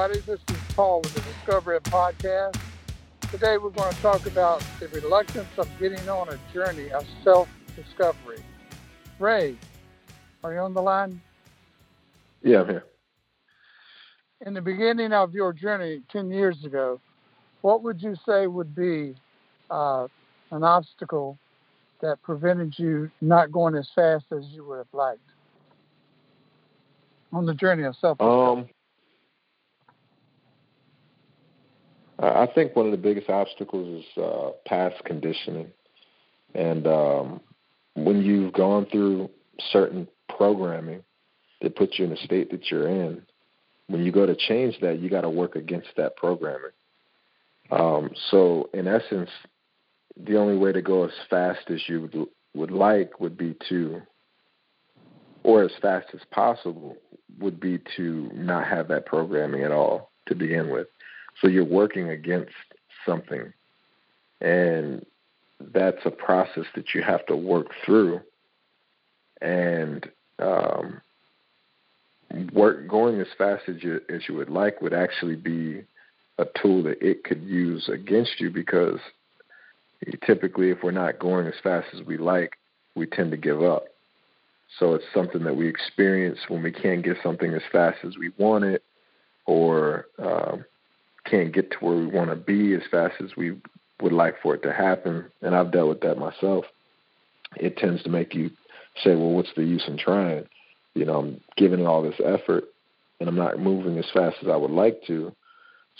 everybody. This is Paul with the Discovery Podcast. Today we're going to talk about the reluctance of getting on a journey of self-discovery. Ray, are you on the line? Yeah, I'm here. In the beginning of your journey 10 years ago, what would you say would be uh, an obstacle that prevented you not going as fast as you would have liked on the journey of self Um, I think one of the biggest obstacles is uh, past conditioning. And um, when you've gone through certain programming that puts you in the state that you're in, when you go to change that, you got to work against that programming. Um, so, in essence, the only way to go as fast as you would, would like would be to, or as fast as possible, would be to not have that programming at all to begin with. So you're working against something. And that's a process that you have to work through. And um, work going as fast as you as you would like would actually be a tool that it could use against you because typically if we're not going as fast as we like, we tend to give up. So it's something that we experience when we can't get something as fast as we want it, or um, can't get to where we want to be as fast as we would like for it to happen. And I've dealt with that myself. It tends to make you say, "Well, what's the use in trying?" You know, I'm giving all this effort, and I'm not moving as fast as I would like to.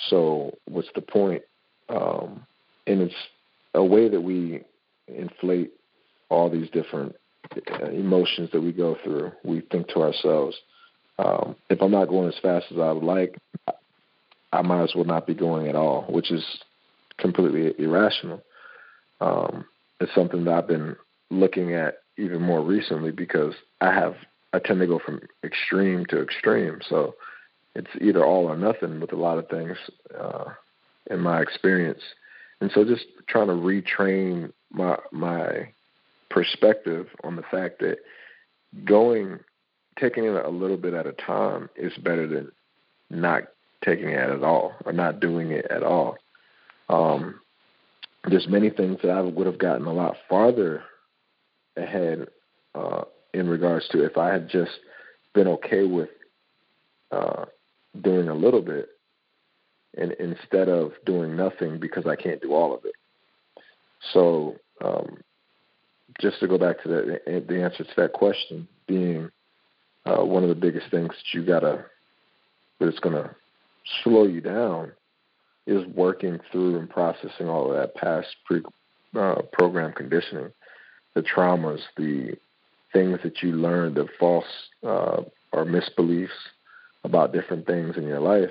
So, what's the point? Um, and it's a way that we inflate all these different uh, emotions that we go through. We think to ourselves, um, if I'm not going as fast as I would like, I might as well not be going at all, which is completely irrational. Um, it's something that I've been looking at even more recently because I have I tend to go from extreme to extreme. So it's either all or nothing with a lot of things uh, in my experience. And so just trying to retrain my my perspective on the fact that going taking it a little bit at a time is better than not taking it at all or not doing it at all. Um, there's many things that I would have gotten a lot farther ahead uh, in regards to if I had just been okay with uh, doing a little bit and instead of doing nothing because I can't do all of it. So um, just to go back to the, the answer to that question being uh, one of the biggest things that you gotta that it's gonna slow you down is working through and processing all of that past pre uh, program conditioning, the traumas, the things that you learned, the false uh, or misbeliefs about different things in your life.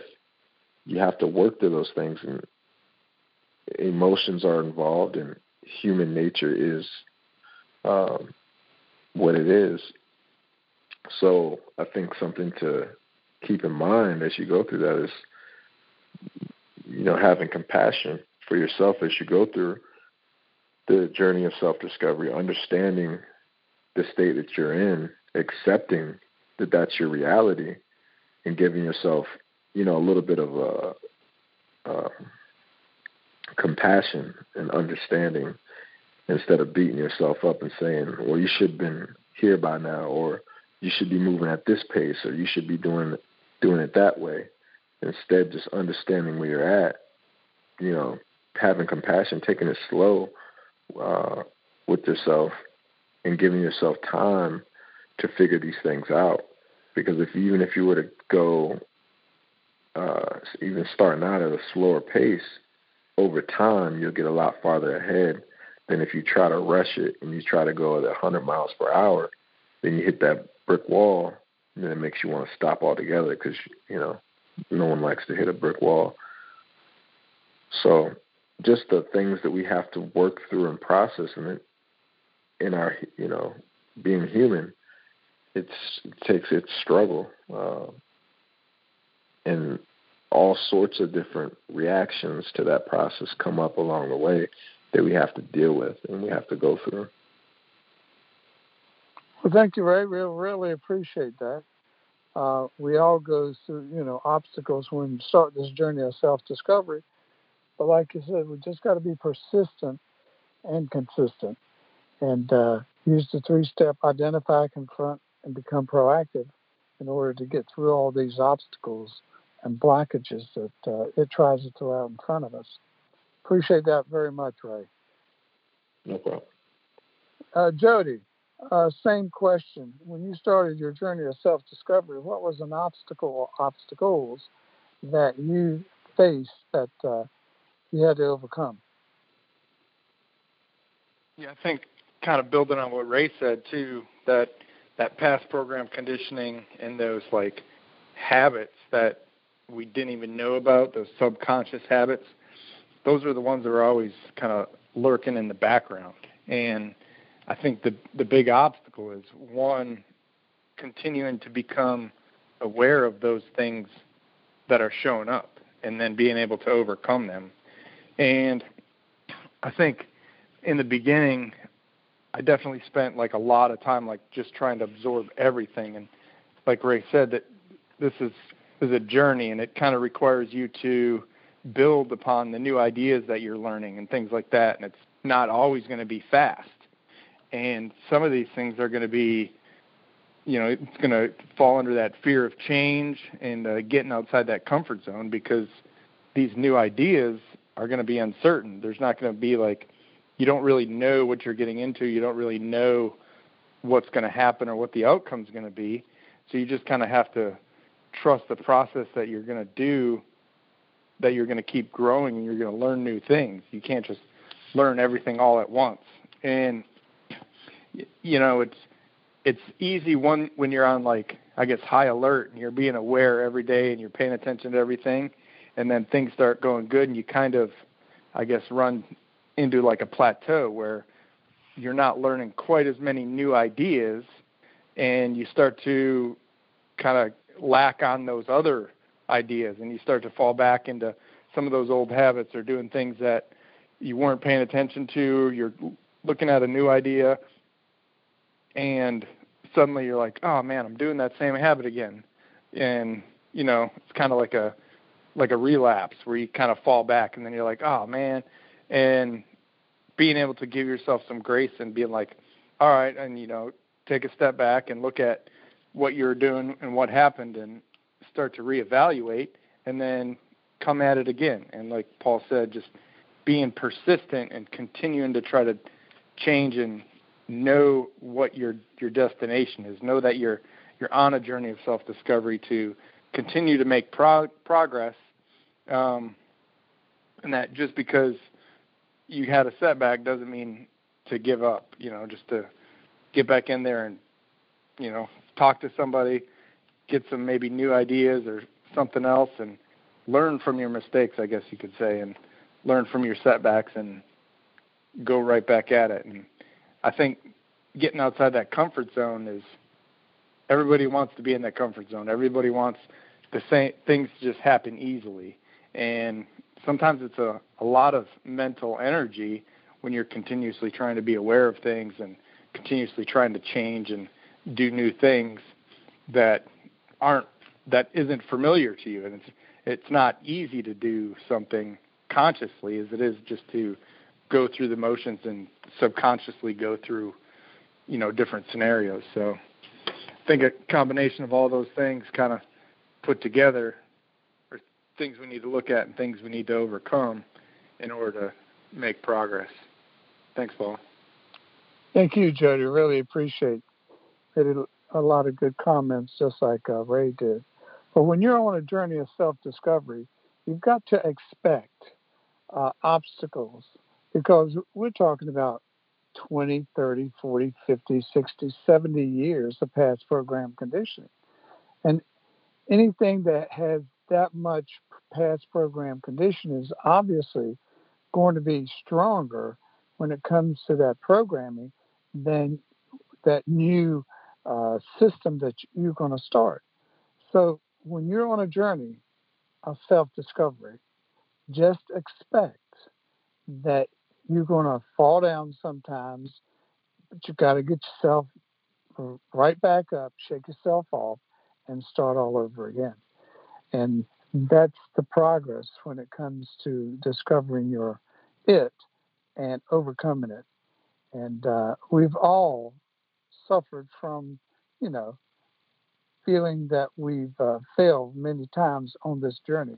You have to work through those things, and emotions are involved, and human nature is um, what it is. So I think something to keep in mind as you go through that is, you know, having compassion for yourself as you go through the journey of self-discovery, understanding the state that you're in, accepting that that's your reality, and giving yourself, you know, a little bit of a, uh, compassion and understanding instead of beating yourself up and saying, well, you should have been here by now, or you should be moving at this pace, or you should be doing doing it that way. Instead, just understanding where you're at, you know, having compassion, taking it slow uh, with yourself, and giving yourself time to figure these things out. Because if even if you were to go, uh, even starting out at a slower pace, over time you'll get a lot farther ahead than if you try to rush it and you try to go at 100 miles per hour, then you hit that brick wall, then it makes you want to stop altogether because you know no one likes to hit a brick wall. So, just the things that we have to work through and process in it, in our you know being human, it's it takes its struggle, uh, and all sorts of different reactions to that process come up along the way that we have to deal with and we have to go through. Well, thank you, Ray. We really appreciate that. uh, we all go through, you know, obstacles when we start this journey of self-discovery. But like you said, we just got to be persistent and consistent, and uh, use the three-step: identify, confront, and become proactive, in order to get through all these obstacles and blockages that uh, it tries to throw out in front of us. Appreciate that very much, Ray. No problem. Uh, Jody, uh, same question. When you started your journey of self discovery, what was an obstacle or obstacles that you faced that uh, you had to overcome? Yeah, I think kind of building on what Ray said too, that that past program conditioning and those like habits that we didn't even know about, those subconscious habits, those are the ones that are always kind of lurking in the background. And I think the the big obstacle is one continuing to become aware of those things that are showing up and then being able to overcome them. And I think in the beginning I definitely spent like a lot of time like just trying to absorb everything. And like Ray said that this is is a journey and it kind of requires you to build upon the new ideas that you're learning and things like that. And it's not always going to be fast and some of these things are going to be you know it's going to fall under that fear of change and uh, getting outside that comfort zone because these new ideas are going to be uncertain. There's not going to be like you don't really know what you're getting into. You don't really know what's going to happen or what the outcome's going to be. So you just kind of have to trust the process that you're going to do that you're going to keep growing and you're going to learn new things. You can't just learn everything all at once. And you know it's it's easy one when you're on like I guess high alert and you're being aware every day and you're paying attention to everything and then things start going good and you kind of I guess run into like a plateau where you're not learning quite as many new ideas and you start to kind of lack on those other ideas and you start to fall back into some of those old habits or doing things that you weren't paying attention to you're looking at a new idea and suddenly you're like, oh man, I'm doing that same habit again, and you know it's kind of like a like a relapse where you kind of fall back, and then you're like, oh man, and being able to give yourself some grace and being like, all right, and you know take a step back and look at what you're doing and what happened and start to reevaluate and then come at it again. And like paul said just being persistent and continuing to try to change and know what your your destination is. Know that you're you're on a journey of self discovery to continue to make pro- progress, um, and that just because you had a setback doesn't mean to give up. You know, just to get back in there and you know talk to somebody, get some maybe new ideas or something else, and learn from your mistakes. I guess you could say, and learn from your setbacks and go right back at it and I think getting outside that comfort zone is everybody wants to be in that comfort zone. Everybody wants the same things to just happen easily. And sometimes it's a, a lot of mental energy when you're continuously trying to be aware of things and continuously trying to change and do new things that aren't that isn't familiar to you and it's it's not easy to do something consciously as it is just to go through the motions and subconsciously go through you know different scenarios. So i think a combination of all those things kind of put together are things we need to look at and things we need to overcome in order to make progress. Thanks paul. Thank you jody. Really appreciate it a lot of good comments just like uh, ray did. But when you're on a journey of self-discovery you've got to expect uh, obstacles because we're talking about 20, 30, 40, 50, 60, 70 years of past program conditioning. And anything that has that much past program conditioning is obviously going to be stronger when it comes to that programming than that new uh, system that you're going to start. So when you're on a journey of self discovery, just expect that you're going to fall down sometimes, but you've got to get yourself right back up, shake yourself off, and start all over again. And that's the progress when it comes to discovering your it and overcoming it. And uh, we've all suffered from, you know, feeling that we've uh, failed many times on this journey.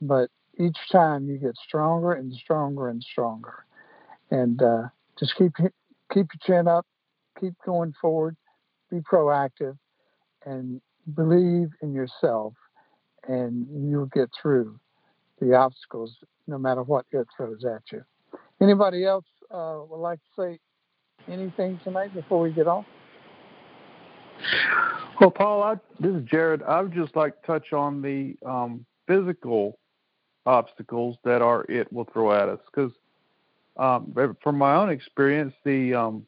But each time you get stronger and stronger and stronger. And uh, just keep keep your chin up, keep going forward, be proactive, and believe in yourself, and you'll get through the obstacles no matter what it throws at you. Anybody else uh, would like to say anything tonight before we get off? Well, Paul, I, this is Jared. I would just like to touch on the um, physical obstacles that our it will throw at us because um, from my own experience, the um,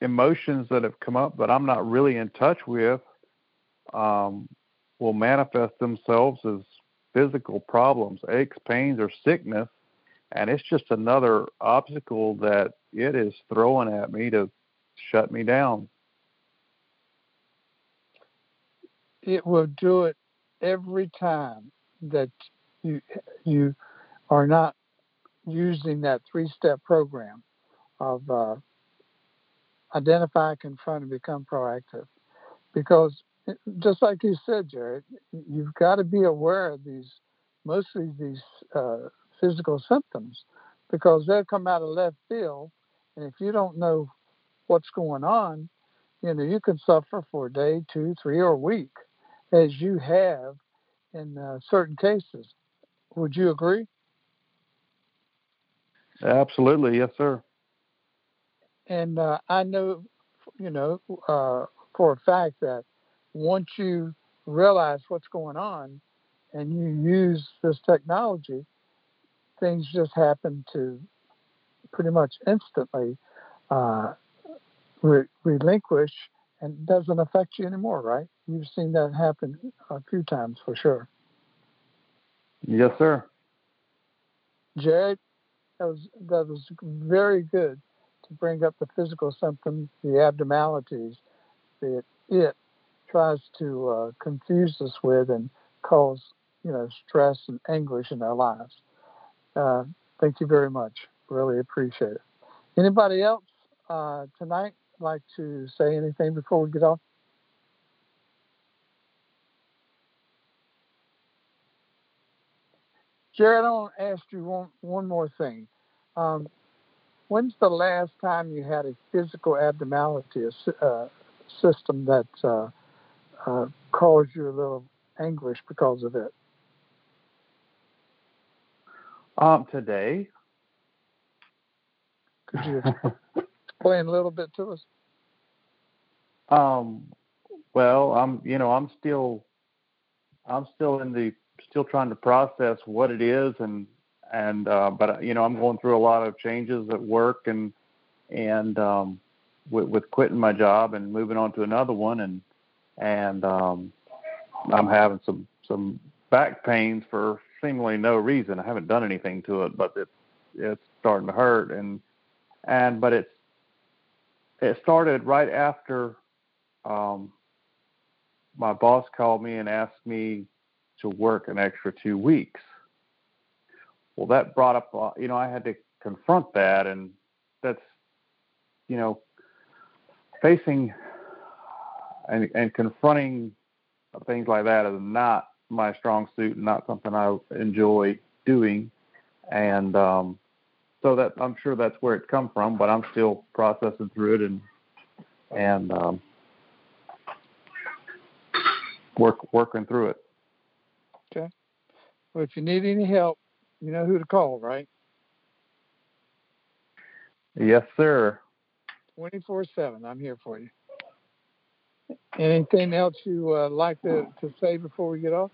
emotions that have come up that I'm not really in touch with um, will manifest themselves as physical problems, aches, pains, or sickness. And it's just another obstacle that it is throwing at me to shut me down. It will do it every time that you you are not using that three-step program of uh, identify, confront, and become proactive. Because just like you said, Jared, you've got to be aware of these, mostly these uh, physical symptoms, because they'll come out of left field, and if you don't know what's going on, you know you can suffer for a day, two, three, or a week, as you have in uh, certain cases. Would you agree? Absolutely, yes, sir. And uh, I know, you know, uh, for a fact that once you realize what's going on and you use this technology, things just happen to pretty much instantly uh, re- relinquish and doesn't affect you anymore, right? You've seen that happen a few times for sure. Yes, sir. Jared, that was that was very good to bring up the physical symptoms, the abnormalities that it tries to uh, confuse us with and cause you know stress and anguish in our lives. Uh, thank you very much. Really appreciate it. Anybody else uh, tonight like to say anything before we get off? Jared, I want to ask you one, one more thing. Um, when's the last time you had a physical abnormality, a uh, system that uh, uh, caused you a little anguish because of it? Um, today. Could you explain a little bit to us? Um, well, I'm, you know, I'm still, I'm still in the still trying to process what it is and and uh, but you know I'm going through a lot of changes at work and and um, with, with quitting my job and moving on to another one and and um, I'm having some some back pains for seemingly no reason. I haven't done anything to it, but it's it's starting to hurt and and but it's it started right after um, my boss called me and asked me to work an extra two weeks. Well, that brought up, uh, you know, I had to confront that, and that's, you know, facing and, and confronting things like that is not my strong suit, and not something I enjoy doing, and um, so that I'm sure that's where it come from, but I'm still processing through it and and um, work working through it. Well, if you need any help, you know who to call, right? Yes, sir. 24 7. I'm here for you. Anything else you uh, like to, to say before we get off?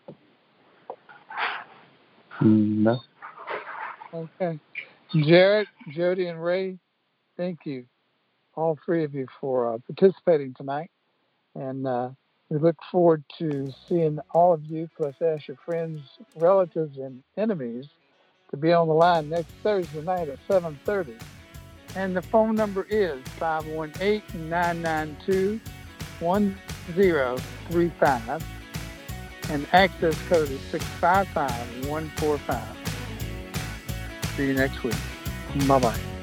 No. Okay. Jared, Jody, and Ray, thank you, all three of you, for uh, participating tonight. And uh, we look forward to seeing all of you, plus ask your friends, relatives, and enemies to be on the line next Thursday night at 7.30. And the phone number is 518-992-10 6035 and access code is 655145. See you next week. Bye bye.